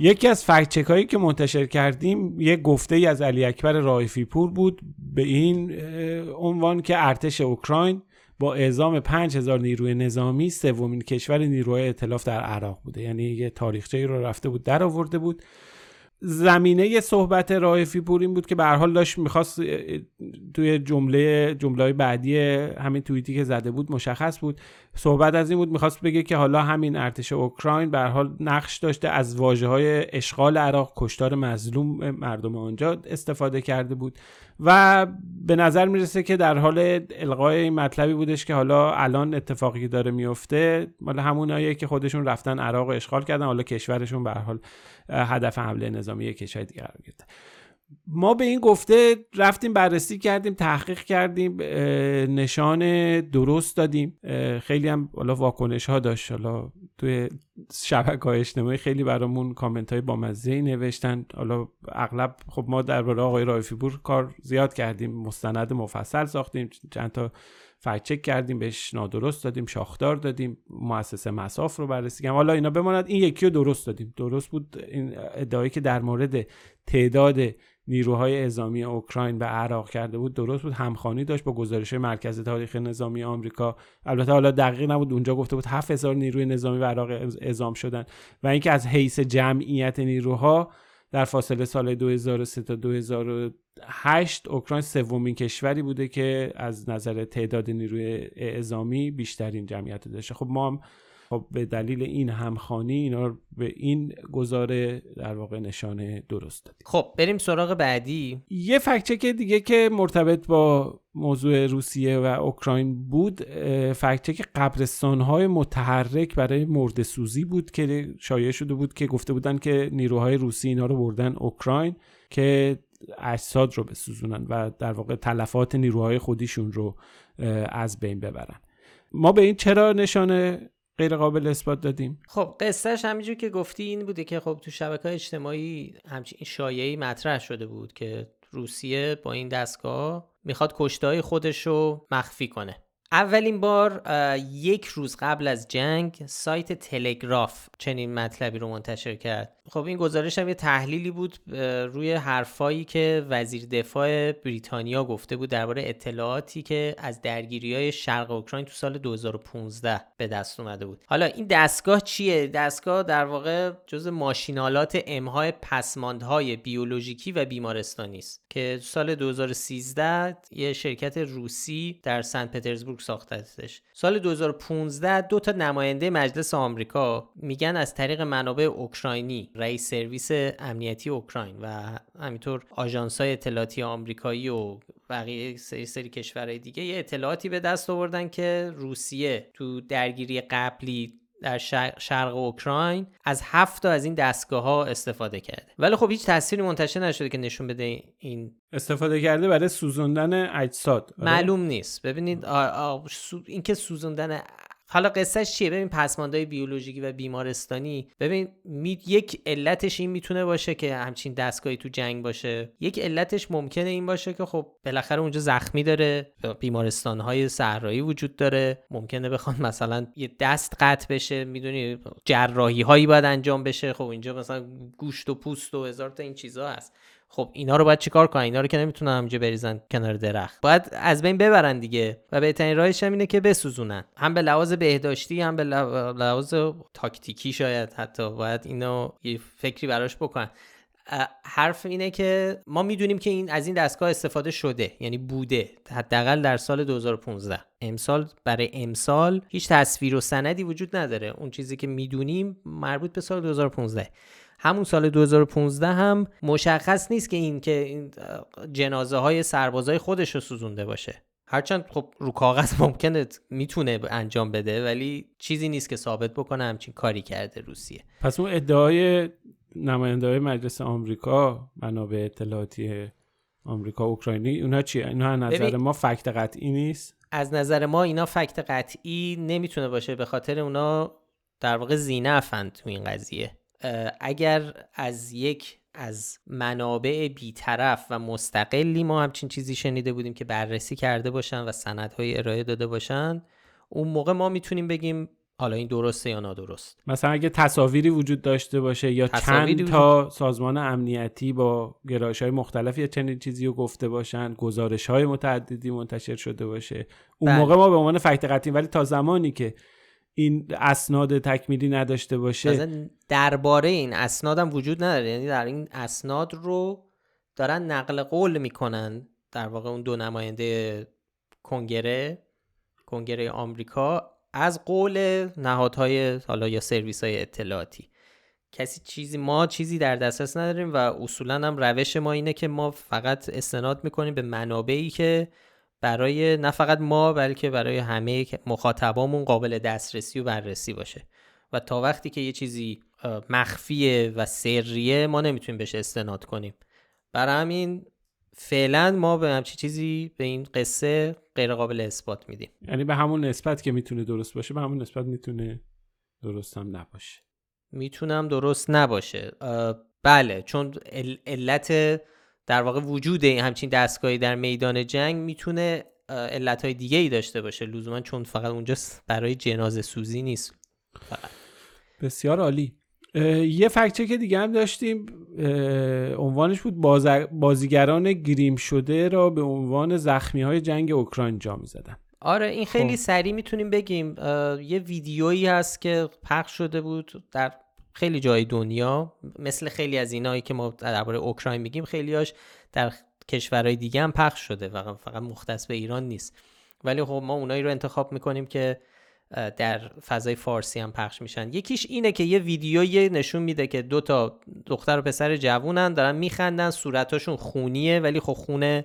[SPEAKER 2] یکی از فکچک هایی که منتشر کردیم یه گفته ای از علی اکبر رایفی پور بود به این عنوان که ارتش اوکراین با اعزام 5000 نیروی نظامی سومین کشور نیروهای ائتلاف در عراق بوده. یعنی یه تاریخچه ای رو رفته بود در آورده بود. زمینه صحبت رایفی پور این بود که به حال داشت می‌خواست توی جمله جمله بعدی همین توییتی که زده بود مشخص بود. صحبت از این بود می‌خواست بگه که حالا همین ارتش اوکراین به حال نقش داشته از واجه های اشغال عراق کشتار مظلوم مردم آنجا استفاده کرده بود. و به نظر می‌رسه که در حال القای این مطلبی بودش که حالا الان اتفاقی داره میفته مال همونایی که خودشون رفتن عراق اشغال کردن حالا کشورشون به حال هدف حمله نظامی کشور دیگه قرار گرفته. ما به این گفته رفتیم بررسی کردیم تحقیق کردیم نشان درست دادیم. خیلی هم حالا واکنش ها داشت. حالا توی شبکه های اجتماعی خیلی برامون کامنت های بامزه نوشتن. حالا اغلب خب ما در آقای رایفی بور کار زیاد کردیم. مستند مفصل ساختیم. چند تا چک کردیم بهش نادرست دادیم شاخدار دادیم مؤسسه مساف رو بررسی کردیم. حالا اینا بماند. این یکی رو درست دادیم. درست بود این ادعایی که در مورد تعداد نیروهای اعزامی اوکراین به عراق کرده بود درست بود همخوانی داشت با گزارش مرکز تاریخ نظامی آمریکا. البته حالا دقیق نبود اونجا گفته بود 7000 نیروی نظامی به عراق اعزام شدن و اینکه از حیث جمعیت نیروها در فاصله سال 2003 تا 2008 اوکراین سومین کشوری بوده که از نظر تعداد نیروی اعزامی بیشترین جمعیت داشته. خب ما هم خب به دلیل این همخانی اینا به این گزاره در واقع نشانه درست دادیم.
[SPEAKER 1] خب بریم سراغ بعدی.
[SPEAKER 2] یه فکچک دیگه که مرتبط با موضوع روسیه و اوکراین بود فکچک قبرستان های متحرک برای مرد سوزی بود که شایع شده بود که گفته بودن که نیروهای روسی اینا رو بردن اوکراین که اجساد رو بسوزونن و در واقع تلفات نیروهای خودیشون رو از بین ببرن. ما به این چرا نشانه غیر قابل اثبات دادیم.
[SPEAKER 1] خب قصهش همینجور که گفتی این بوده که خب تو شبکه اجتماعی همچین شایعی مطرح شده بود که روسیه با این دستگاه می‌خواد کشتهای خودش رو مخفی کنه. اولین بار یک روز قبل از جنگ سایت تلگراف چنین مطلبی رو منتشر کرد. خب این گزارش هم یه تحلیلی بود روی حرفایی که وزیر دفاع بریتانیا گفته بود درباره اطلاعاتی که از درگیری های شرق اوکراین تو سال 2015 به دست اومده بود. حالا این دستگاه چیه؟ دستگاه در واقع جز ماشینالات امهای پسماندهای بیولوژیکی و بیمارستانی است که سال 2013 یه شرکت روسی در سنت پترزبورگ ساختتش سال 2015 دو تا نماینده مجلس آمریکا میگن از طریق منابع اوکراینی رئیس سرویس امنیتی اوکراین و همینطور آژانس های اطلاعاتی آمریکایی و بقیه سری سری کشورهای دیگه یه اطلاعاتی به دست آوردن که روسیه تو درگیری قبلی در شرق اوکراین از هفت تا از این دستگاه ها استفاده کرده ولی خب هیچ تصویری منتشر نشده که نشون بده این
[SPEAKER 2] استفاده کرده برای سوزوندن اجساد
[SPEAKER 1] آره؟ معلوم نیست ببینید این که سوزوندن حالا قصهش چیه؟ ببین پسماندهای بیولوژیکی و بیمارستانی ببین یک علتش این می‌تونه باشه که همچین دستگاهی تو جنگ باشه. یک علتش ممکنه این باشه که خب بالاخره اونجا زخمی داره بیمارستانهای صحرایی وجود داره. ممکنه بخوان مثلا یه دست قطع بشه می‌دونی؟ جراحی هایی باید انجام بشه. خب اینجا مثلا گوشت و پوست و هزار تا این چیزها هست. خب اینا رو باید چیکار کنن؟ اینا رو که نمی‌تونن همینجا بریزن کنار درخت. باید از بین ببرن دیگه و بهترین راهش هم اینه که بسوزونن. هم به لحاظ بهداشتی هم به لحاظ تاکتیکی شاید حتی باید اینو یه فکری براش بکنن. حرف اینه که ما می‌دونیم که این از این دستگاه استفاده شده یعنی بوده حداقل در سال 2015 امسال برای امسال هیچ تصویر و سندی وجود نداره. اون چیزی که می‌دونیم مربوط به سال 2015 همون سال 2015 هم مشخص نیست که این که این جنازه های سربازای خودش رو سوزونده باشه. هرچند خب رو کاغذ ممکنه می‌تونه انجام بده ولی چیزی نیست که ثابت بکنه همچین کاری کرده روسیه.
[SPEAKER 2] پس اون ادعای نماینده های مجلس آمریکا منابع اطلاعاتی آمریکا اوکراینی اونا چیه؟ اینا نظر ما فکت قطعی نیست؟
[SPEAKER 1] از نظر ما اینا فکت قطعی نمی‌تونه باشه به خاطر اونا در واقع زینفند تو این قضیه. اگر از یک از منابع بیطرف و مستقلی ما همچین چیزی شنیده بودیم که بررسی کرده باشن و سندهای ارائه داده باشن اون موقع ما می‌تونیم بگیم حالا این درسته یا نادرست
[SPEAKER 2] مثلا اگه تصاویری وجود داشته باشه یا چند تا سازمان امنیتی با گرایش های مختلف یا چنین چیزی رو گفته باشن گزارش های متعددی منتشر شده باشه اون بله. موقع ما به عنوان فکت قطعی ولی تا زمانی که این اسناد تکمیلی نداشته باشه.
[SPEAKER 1] درباره این اسناد هم وجود نداره. یعنی در این اسناد رو دارن نقل قول می‌کنن در واقع اون دو نماینده کنگره کنگره آمریکا از قول نهادهای حالا یا سرویس های اطلاعاتی. کسی چیزی ما چیزی در دسترس نداریم و اصولا هم روش ما اینه که ما فقط استناد می‌کنیم به منابعی که برای نه فقط ما بلکه برای همه مخاطبامون قابل دسترسی و بررسی باشه. و تا وقتی که یه چیزی مخفیه و سریه ما نمی‌تونیم بهش استناد کنیم. برای همین فعلا ما به همچی چیزی به این قصه غیر قابل اثبات میدیم.
[SPEAKER 2] یعنی به همون نسبت که می‌تونه درست باشه به همون نسبت می‌تونه درست هم نباشه.
[SPEAKER 1] می‌تونم درست نباشه. بله چون علت در واقع وجود همچین دستگاهی در میدان جنگ می‌تونه علت های دیگه ای داشته باشه. لزوما چون فقط اونجا برای جنازه سوزی نیست.
[SPEAKER 2] بسیار عالی. یه فکچه که دیگه هم داشتیم. عنوانش بود بازیگران گریم شده را به عنوان زخمی های جنگ اوکراین جا می زدن
[SPEAKER 1] آره این خیلی خب. سریع می‌تونیم بگیم. یه ویدیویی هست که پخش شده بود در خیلی جای دنیا مثل خیلی از اینایی که ما درباره اوکراین میگیم خیلیاش در کشورهای دیگه هم پخش شده و فقط مختص به ایران نیست. ولی خب ما اونایی رو انتخاب می‌کنیم که در فضای فارسی هم پخش میشن. یکیش اینه که یه ویدیویی نشون میده که دو تا دختر و پسر جوونن دارن میخندن صورتاشون خونیه ولی خب خونه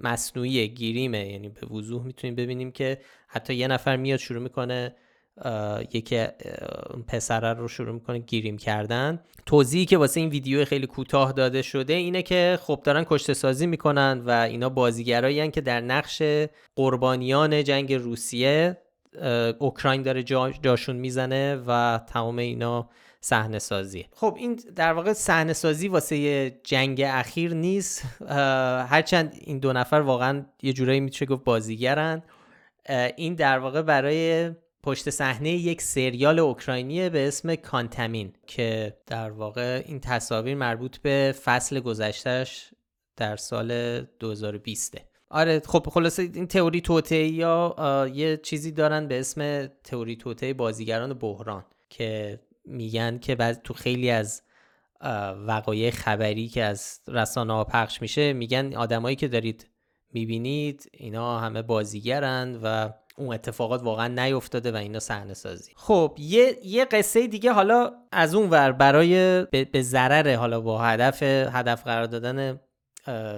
[SPEAKER 1] مصنوعی گیریمه یعنی به وضوح می‌تونیم ببینیم که حتی یه نفر میاد شروع می‌کنه یکی پسره رو شروع می‌کنه گیریم کردن. توضیحی که واسه این ویدیو خیلی کوتاه داده شده اینه که خب دارن کشته سازی می‌کنن و اینا بازیگرایی که در نقش قربانیان جنگ روسیه اوکراین داره جاشون می‌زنه و تمام اینا صحنه سازی. خب این در واقع صحنه سازی واسه جنگ اخیر نیست. هرچند این دو نفر واقعا یه جورایی میشه گفت بازیگرن. این در واقع برای پشت صحنه یک سریال اوکراینی به اسم کانتامین که در واقع این تصاویر مربوط به فصل گذشتهش در سال 2020 آره خب خلاصه این تئوری توته یا یه چیزی دارن به اسم تئوری توته بازیگران بحران که میگن که بعد تو خیلی از وقایع خبری که از رسانه ها پخش میشه میگن آدمایی که دارید می‌بینید اینا همه بازیگرن و اون اتفاقات واقعا نیفتاده و اینا صحنه سازی. خب یه یه قصه دیگه حالا از اون ور برای به ضرر حالا با هدف هدف قرار دادن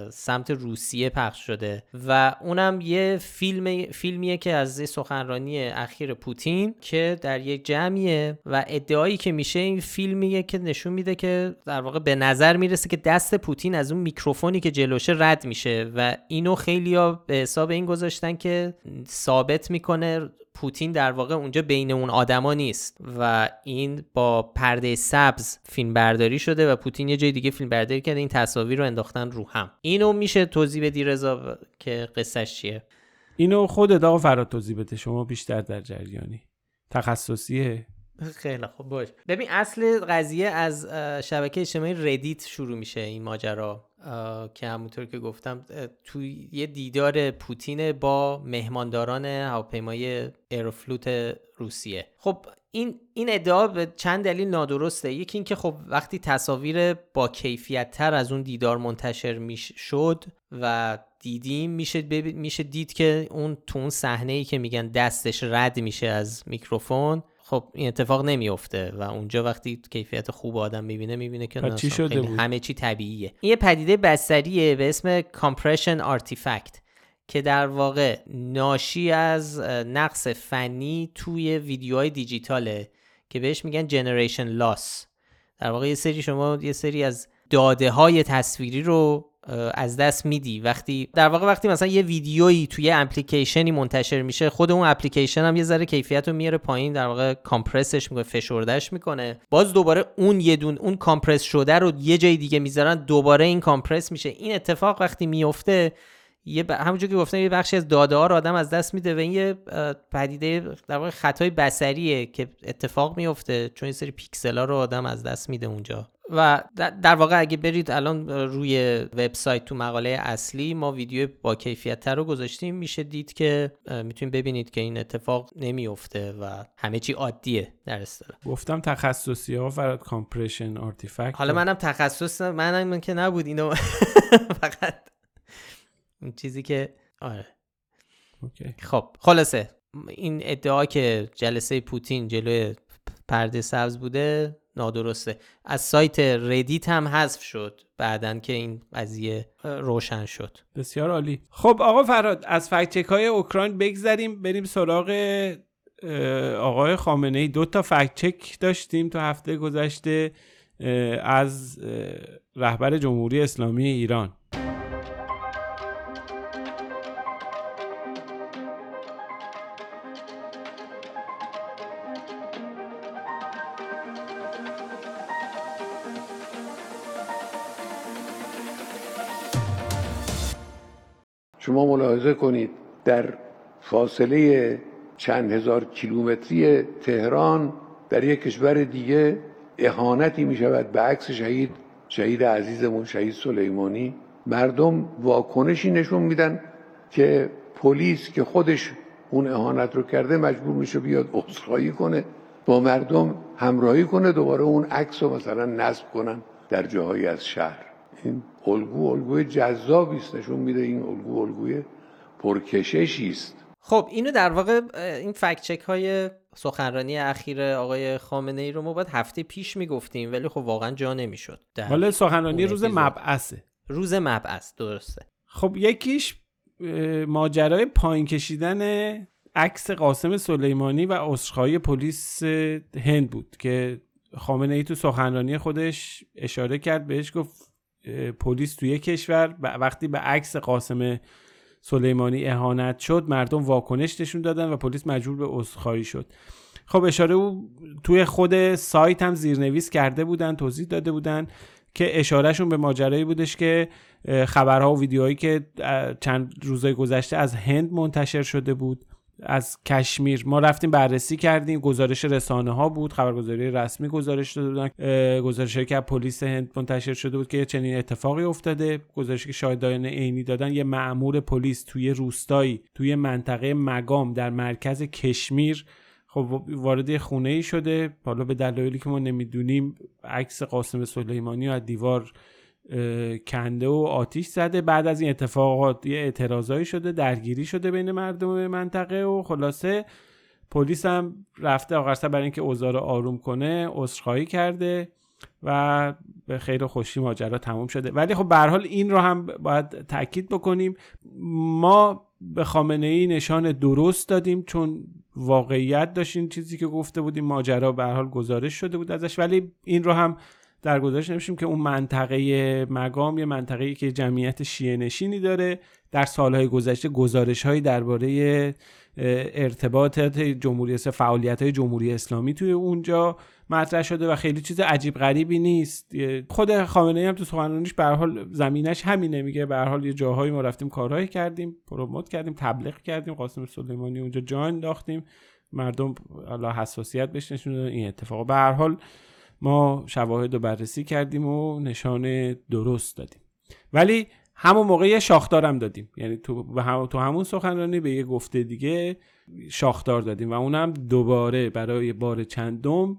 [SPEAKER 1] سمت روسیه پخش شده و اونم یه فیلم فیلمیه که از سخنرانی اخیر پوتین که در یک جمعیه و ادعایی که میشه این فیلمیه که نشون میده که در واقع به نظر می‌رسه که دست پوتین از اون میکروفونی که جلوشه رد میشه و اینو خیلیا به حساب این گذاشتن که ثابت می‌کنه پوتین در واقع اونجا بین اون آدما نیست و این با پرده سبز فیلم برداری شده و پوتین یه جای دیگه فیلم برداری کرده این تصاویر رو انداختن رو هم. اینو میشه توضیح بدی رضا که قصهش چیه؟
[SPEAKER 2] اینو خود آقا فراد توضیح بده شما بیشتر در جریانی. تخصصیه؟
[SPEAKER 1] خیلی خوب باش. ببین اصل قضیه از شبکه اجتماعی ردیت شروع میشه این ماجرا. که همونطور که گفتم تو یه دیدار پوتین با مهمانداران هواپیمای ایروفلوت روسیه. خب این این ادعا به چند دلیل نادرسته. یکی اینکه خب وقتی تصاویر با کیفیت تر از اون دیدار منتشر میش شد و دیدیم میشه, میشه دید که اون تو اون صحنه ای که میگن دستش رد میشه از میکروفون خب این اتفاق نمیفته و اونجا وقتی کیفیت خوب آدم می‌بینه می‌بینه که
[SPEAKER 2] چی شده بود؟
[SPEAKER 1] همه چی طبیعیه این یه پدیده بستریه به اسم compression artifact که در واقع ناشی از نقص فنی توی ویدیوهای دیجیتاله که بهش میگن generation loss در واقع یه سری شما یه سری از داده های تصویری رو از دست میدی. وقتی در واقع وقتی مثلا یه ویدیویی توی اپلیکیشنی منتشر میشه خود اون اپلیکیشن هم یه ذره کیفیت رو میاره پایین در واقع compress ش می‌کنه فشردهش می‌کنه. باز دوباره اون یه دون اون compress شده رو یه جای دیگه می‌ذارن دوباره این compress میشه. این اتفاق وقتی میفته یه ب... همونجور که گفتم یه بخشی از داده ها رو آدم از دست میده و این یه پدیده در واقع خطای بصریه که اتفاق میفته چون یه سری پیکسل ها رو آدم از دست میده اونجا. و در واقع اگه برید الان روی وبسایت تو مقاله اصلی ما ویدیو با کیفیت تر رو گذاشتیم. میشه دید که می‌تونید ببینید که این اتفاق نمیفته و همه چی عادیه در اصطلاح.
[SPEAKER 2] گفتم تخصصی ها فراد compression artifact.
[SPEAKER 1] حالا منم تخصص منم من که نبود اینو. فقط اون چیزی که آره.
[SPEAKER 2] اوکی.
[SPEAKER 1] خب خلاصه. این ادعا که جلسه پوتین جلوی پرده سبز بوده نادرسته. از سایت ردیت هم حذف شد بعدن که این قضیه روشن شد.
[SPEAKER 2] بسیار عالی. خب آقا فراد از فکت های اوکراین بگذریم. بریم سراغ آقای خامنه ای دو تا فکت چک داشتیم تو هفته گذشته از رهبر جمهوری اسلامی ایران.
[SPEAKER 3] ملاحظه کنید. در فاصله چند هزار کیلومتری تهران در یک کشور دیگه اهانتی می شود به عکس شهید شهید عزیزمون شهید سلیمانی. مردم واکنشی نشون میدن که پلیس که خودش اون اهانت رو کرده مجبور میشه بیاد عذرخواهی کنه با مردم همراهی کنه دوباره اون عکس رو مثلا نصب کنن در جاهایی از شهر. این الگو الگوی جذابی است نشون میده این الگو الگوی پرکششی است.
[SPEAKER 1] خب اینو در واقع این فکت چک های سخنرانی اخیر آقای خامنه ای رو ما باید هفته پیش می‌گفتیم ولی خب واقعا جا نمی‌شد.
[SPEAKER 2] حالا سخنرانی روز مبعثه.
[SPEAKER 1] روز مبعث درسته.
[SPEAKER 2] خب یکیش ماجرای پایین کشیدن عکس قاسم سلیمانی و عذرخواهی پلیس هند بود که خامنه ای تو سخنرانی خودش اشاره کرد بهش گفت پلیس توی کشور وقتی به عکس قاسم سلیمانی اهانت شد مردم واکنش نشون دادن و پلیس مجبور به عذرخواهی شد. خب اشاره او توی خود سایت هم زیرنویس کرده بودن توضیح داده بودن که اشارهشون به ماجرایی بودش که خبرها و ویدیوهایی که چند روزهای گذشته از هند منتشر شده بود. از کشمیر. ما رفتیم بررسی کردیم گزارش رسانه ها بود خبرگزاری رسمی گزارش داده بودن گزارش که پلیس هند منتشر شده بود که چنین اتفاقی افتاده. گزارشی که شاهدان عینی دادن یه مأمور پلیس توی روستایی توی منطقه مگام در مرکز کشمیر. خب وارد خونه ای شده. حالا به دلایلی که ما نمی‌دونیم عکس قاسم سلیمانی و از دیوار کنده و آتیش زده. بعد از این اتفاقات یه اعتراضایی شده درگیری شده بین مردم منطقه و خلاصه. پلیس هم رفته آخر برای اینکه اوضاع رو آروم کنه عذرخواهی کرده و به خیر و خوشی ماجرا تموم شده. ولی خب به حال این رو هم باید تاکید بکنیم. ما به خامنه ای نشان درست دادیم چون واقعیت داشتیم چیزی که گفته بودیم. ماجرا به حال گزارش شده بود ازش. ولی این رو هم در گزارش نمیشیم که اون منطقه مقام یه منطقه که جمعیت شیعه نشینی داره. در سالهای گذشته گزارش هایی درباره ارتباطات جمهوری فعالیت های جمهوری اسلامی توی اونجا مطرح شده و خیلی چیز عجیب غریبی نیست. خود خامنه هم تو سخنرانیش به حال زمینش همینه. میگه به حال یه جاهایی ما رفتیم کارهایی کردیم پروموت کردیم تبلیغ کردیم قاسم سلیمانی اونجا جا انداختیم. مردم حالا حساسیت بهش نشون این اتفاق. به هر حال ما شواهد رو بررسی کردیم و نشان درست دادیم. ولی همون موقع یه شاخدارم دادیم. یعنی تو, هم... تو همون سخنرانی به یه گفته دیگه شاخدار دادیم و اونم دوباره برای بار چندم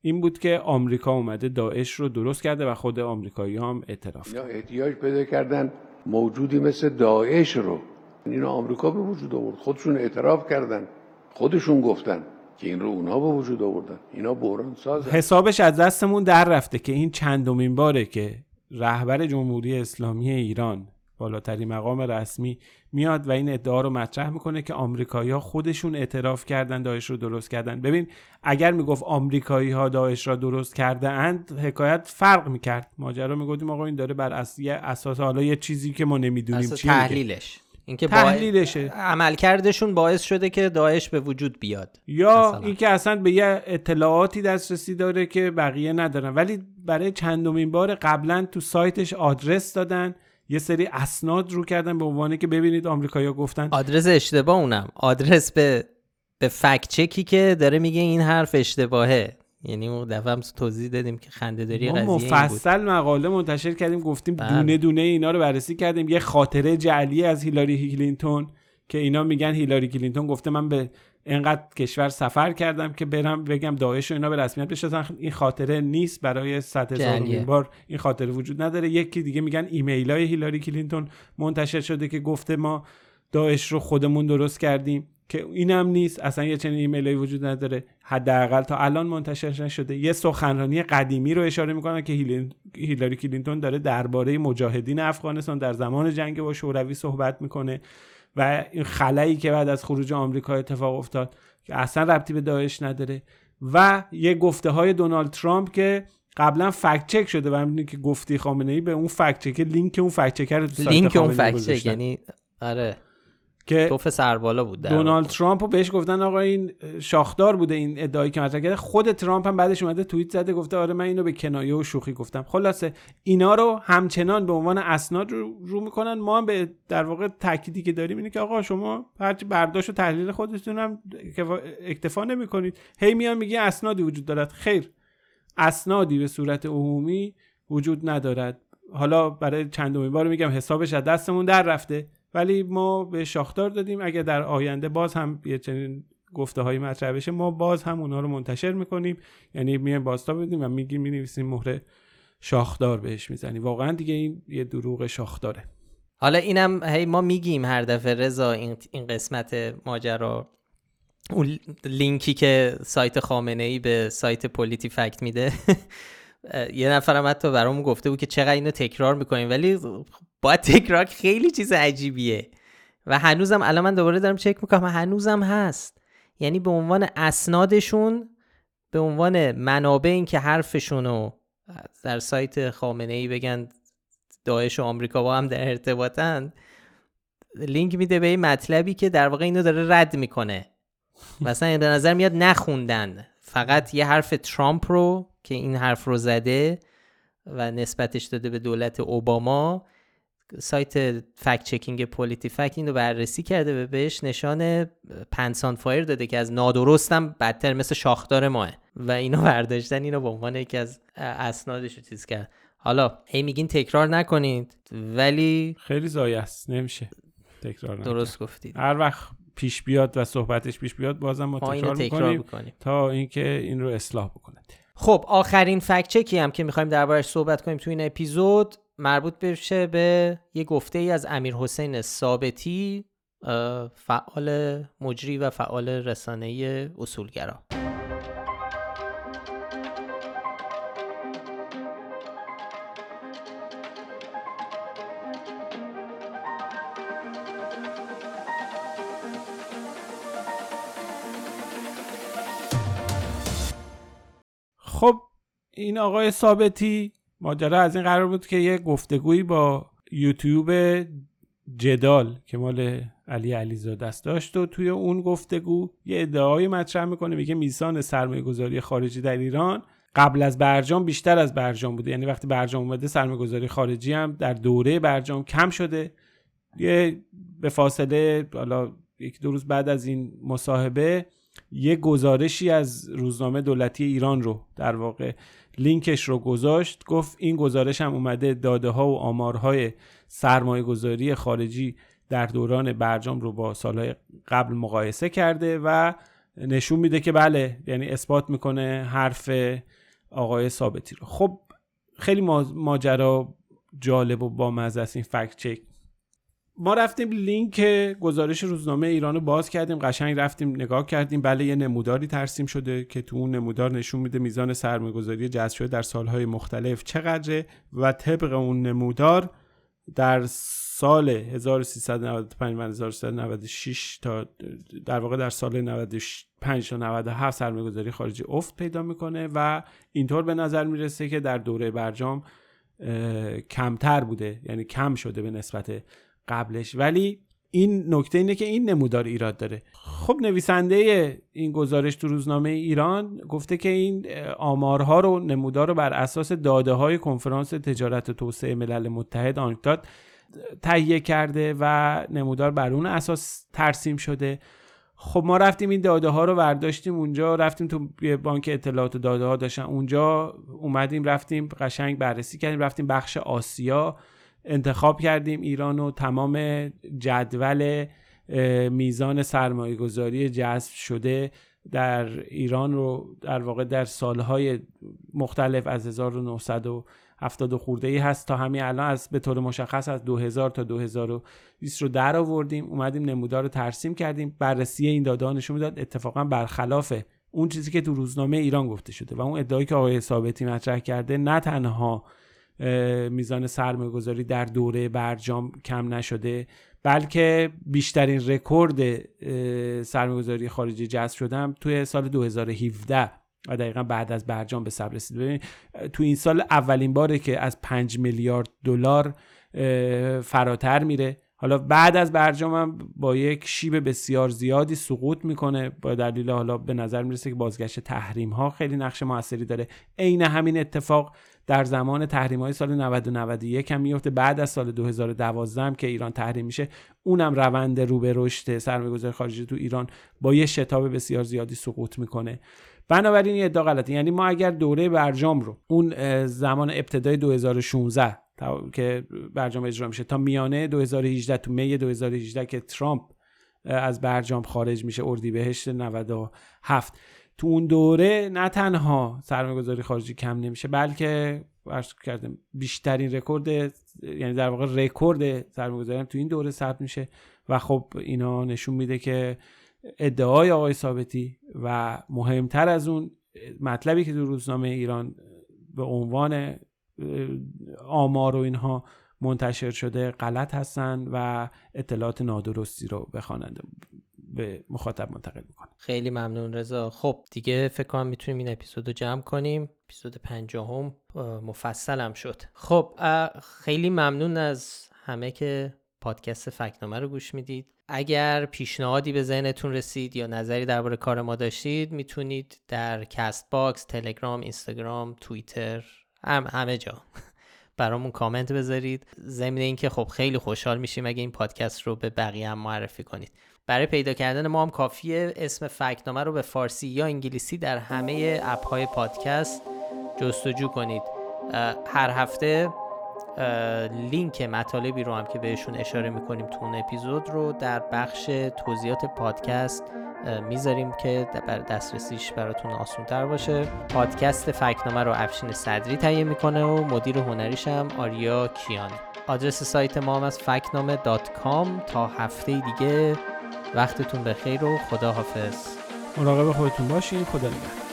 [SPEAKER 2] این بود که آمریکا اومده داعش رو درست کرده و خود آمریکایی هم اعتراف
[SPEAKER 3] کرد احتیاج پیدا کردن موجودی مثل داعش رو. اینو آمریکا به وجود آورد. خودشون اعتراف کردن. خودشون گفتن. که این رو اونها به وجود آوردن. اینا بحران ساز
[SPEAKER 2] حسابش از دستمون در رفته که این چندمین باره که رهبر جمهوری اسلامی ایران بالاترین مقام رسمی میاد و این ادعا رو مطرح می‌کنه که آمریکایی ها خودشون اعتراف کردن داعش رو درست کردن. ببین اگر می‌گفت آمریکایی ها داعش را درست کرده اند حکایت فرق می‌کرد. ماجرا می‌گفتیم آقا این داره بر اساس حالا یه چیزی که ما نمی‌دونیم چی
[SPEAKER 1] تحلیلش. اینکه
[SPEAKER 2] تحلیلشه.
[SPEAKER 1] عملکردشون باعث شده که داعش به وجود بیاد
[SPEAKER 2] یا اینکه اصلا به یه اطلاعاتی دسترسی داره که بقیه ندارن. ولی برای چندمین بار قبلا تو سایتش آدرس دادن. یه سری اسناد رو کردن به عنوان که ببینید آمریکایی‌ها گفتن.
[SPEAKER 1] آدرس اشتباه اونم آدرس به به fact check ی که داره میگه این حرف اشتباهه. یعنی اون دفعه هم توضیح دادیم که خنده داری قضیه
[SPEAKER 2] مفصل مقاله منتشر کردیم گفتیم بله. دونه دونه اینا رو بررسی کردیم. یه خاطره جعلی از هیلاری کلینتون که اینا میگن هیلاری کلینتون گفته من به اینقدر کشور سفر کردم که برم بگم داعش و اینا به رسمیت بشناسن این خاطره نیست برای صد هزار بار این خاطره وجود نداره. یکی دیگه میگن ایمیل های هیلاری کلینتون منتشر شده که گفته ما داعش رو خودمون درست کردیم. که اینم نیست اصلا یه چنین ایمیلی وجود نداره. حداقل تا الان منتشر نشده. یه سخنرانی قدیمی رو اشاره می‌کنه که هیلاری کلینتون داره درباره مجاهدین افغانستان در زمان جنگ با شوروی صحبت می‌کنه و این خلایی که بعد از خروج آمریکا اتفاق افتاد که اصلا ربطی به داعش نداره. و یه گفته های دونالد ترامپ که قبلا fact check شده و می‌دونی که گفتی خامنه ای به اون fact check لینک اون fact checker
[SPEAKER 1] لینک اون fact check یعنی آره. که توف سربالا بود
[SPEAKER 2] دونالد ترامپ رو بهش گفتن آقا این شاخدار بوده این ادعایی که مطرح کرده. خود ترامپ هم بعدش اومده توییت زده گفته آره من اینو به کنایه و شوخی گفتم. خلاصه اینا رو همچنان به عنوان اسناد رو, رو می‌کنن. ما هم به در واقع تأکیدی که داریم اینه که آقا شما هرچی برداشت و تحلیل خودتون هم اکتفا نمی‌کنید. هی میان میگه اسنادی وجود دارد. خیر. اسنادی به صورت عمومی وجود ندارد. حالا برای چندمین بار میگم حسابش از دستمون در رفته. ولی ما به شاخدار دادیم. اگر در آینده باز هم یه چنین گفته های مطرح بشه ما باز هم اونها رو منتشر می‌کنیم. یعنی میایم باستا بدیم و میگیم می‌نویسیم مهر شاخدار بهش می‌زنیم. واقعا دیگه این یه دروغ شاخداره.
[SPEAKER 1] حالا اینم هی ما میگیم هر دفعه رضا این, این قسمت ماجرا. اون لینکی که سایت خامنه ای به سایت پولیتی فکت میده. یه نفرم حتی برامون گفته بود که چقدر اینو تکرار می‌کنیم. ولی باید تکرار خیلی چیز عجیبیه. و هنوزم الان من دوباره دارم چک می‌کنم. هنوزم هست. یعنی به عنوان اسنادشون به عنوان منابع این که حرفشون در سایت خامنه ای بگن داعش و آمریکا با هم در ارتباطن لینک میده به این مطلبی که در واقع اینو داره رد می‌کنه. مثلا به نظر میاد نخوندن. فقط یه حرف ترامپ رو که این حرف رو زده و نسبتش داده به دولت اوباما سایت فکت چکینگ پولیتی فکت اینو بررسی کرده و بهش نشان پنسان فایر داده که از نادرستم بدتر مثل شاخدار ماه. و اینو برداشتن اینو به عنوان یکی از اسنادش رو چیز کرد. حالا هی میگین تکرار نکنید ولی
[SPEAKER 2] خیلی زایه است. نمیشه تکرار
[SPEAKER 1] درست گفتید.
[SPEAKER 2] هر وقت پیش بیاد و صحبتش پیش بیاد بازم ما تکرار, تکرار می‌کنیم تا اینکه این رو اصلاح بکنه.
[SPEAKER 1] خب آخرین فکت چکی هم که می‌خوایم دربارش صحبت کنیم تو این اپیزود مربوط بشه به یه گفته ای از امیر حسین ثابتی فعال مجری و فعال رسانه اصولگرا.
[SPEAKER 2] خب این آقای ثابتی ماجرا از این قرار بود که یه گفتگویی با یوتیوب جدال که مال علی علیزاده است داشت و توی اون گفتگو یه ادعای مطرح می‌کنه میگه میزان سرمایه گذاری خارجی در ایران قبل از برجام بیشتر از برجام بوده. یعنی وقتی برجام اومده سرمایه گذاری خارجی هم در دوره برجام کم شده. یه به فاصله حالا یک دو روز بعد از این مصاحبه یه گزارشی از روزنامه دولتی ایران رو در واقع لینکش رو گذاشت گفت این گزارش هم اومده داده ها و آمارهای سرمایه گذاری خارجی در دوران برجام رو با سالهای قبل مقایسه کرده و نشون میده که بله یعنی اثبات می‌کنه حرف آقای ثابتی رو. خب خیلی ماجرا جالب و با است این فکت چک. ما رفتیم لینک گزارش روزنامه ایران رو باز کردیم قشنگ رفتیم نگاه کردیم. بله یه نموداری ترسیم شده که تو اون نمودار نشون میده میزان سرمایه‌گذاری جذب شده در سالهای مختلف چقدره و طبق اون نمودار در سال 1395 و 1396 تا در واقع در سال 95 تا 97 سرمایه‌گذاری خارجی افت پیدا می‌کنه و اینطور به نظر می‌رسه که در دوره برجام کمتر بوده یعنی کم شده به نسبت قبلش. ولی این نکته اینه که این نمودار ایراد داره. خب نویسنده این گزارش تو روزنامه ایران گفته که این آمارها رو نمودار رو بر اساس داده های کنفرانس تجارت و توسعه ملل متحد آنکتاد تهیه کرده و نمودار بر اون اساس ترسیم شده. خب ما رفتیم این داده ها رو برداشتیم اونجا رفتیم تو بانک اطلاعات و داده ها داشتن. اونجا اومدیم رفتیم قشنگ بررسی کردیم رفتیم بخش آسیا. انتخاب کردیم ایران و تمام جدول میزان سرمایه گذاری جذب شده در ایران رو در واقع در سالهای مختلف از 1970 خورده ای هست تا همین الان از به طور مشخص از 2000 تا 2020 رو در آوردیم. اومدیم نمودار رو ترسیم کردیم. بررسی این داده نشون می‌داد اتفاقا برخلاف اون چیزی که تو روزنامه ایران گفته شده و اون ادعایی که آقای ثابتی مطرح کرده نه تنها میزان سرمایه گذاری در دوره برجام کم نشده بلکه بیشترین رکورد سرمایه گذاری خارجی جذب شدم توی سال 2017 و دقیقا بعد از برجام به صبر رسید. ببین تو این سال اولین باره که از 5 میلیارد دلار فراتر میره. حالا بعد از برجام هم با یک شیب بسیار زیادی سقوط می‌کنه. با دلیل حالا به نظر می‌رسه که بازگشت تحریم ها خیلی نقش موثری داره. عین همین اتفاق در زمان تحریم های سال 90 و 91 هم میفته بعد از سال 2012 هم که ایران تحریم میشه اونم روند رو به رشد سرمایه‌گذاری خارجی تو ایران با یه شتاب بسیار زیادی سقوط می‌کنه. بنابراین این ادعا غلطه. یعنی ما اگر دوره برجام رو اون زمان ابتدای 2016 که برجام اجرا میشه تا میانه 2018 تو می 2018 که ترامپ از برجام خارج میشه اردیبهشت 97 تو اون دوره نه تنها سرمایه‌گذاری خارجی کم نمیشه بلکه عرض کردم بیشترین رکورد یعنی در واقع رکورد سرمایه‌گذاری تو این دوره ثبت میشه و خب اینا نشون میده که ادعای آقای ثابتی و مهمتر از اون مطلبی که تو روزنامه ایران به عنوان آمار و اینها منتشر شده غلط هستن و اطلاعات نادرستی رو به خواننده به مخاطب منتقل می‌کنه.
[SPEAKER 1] خیلی ممنون رضا. خب دیگه فکر کنم می‌تونیم این اپیزود رو جمع کنیم. اپیزود پنجاهم مفصلم شد. خب خیلی ممنون از همه که پادکست فکنامه رو گوش می‌دید. اگر پیشنهادی به ذهنتون رسید یا نظری درباره کار ما داشتید می‌تونید در Castbox، تلگرام، اینستاگرام، توییتر هم همه جا برامون کامنت بذارید. ضمن اینکه خب خیلی خوشحال میشیم اگه این پادکست رو به بقیه هم معرفی کنید. برای پیدا کردن ما هم کافیه اسم فکنامه رو به فارسی یا انگلیسی در همه اپ های پادکست جستجو کنید. هر هفته لینک مطالبی رو هم که بهشون اشاره می‌کنیم تو اون اپیزود رو در بخش توضیحات پادکست می‌ذاریم که بر دسترسیش براتون آسان تر باشه. پادکست فکنامه رو افشین صدری تهیه می‌کنه و مدیر هنریش هم آریا کیانه. آدرس سایت ما هم از فکنامه تا هفته دیگه وقتتون بخیر و خدا حافظ
[SPEAKER 2] مراقب خودتون باشین. خدا نگهدار.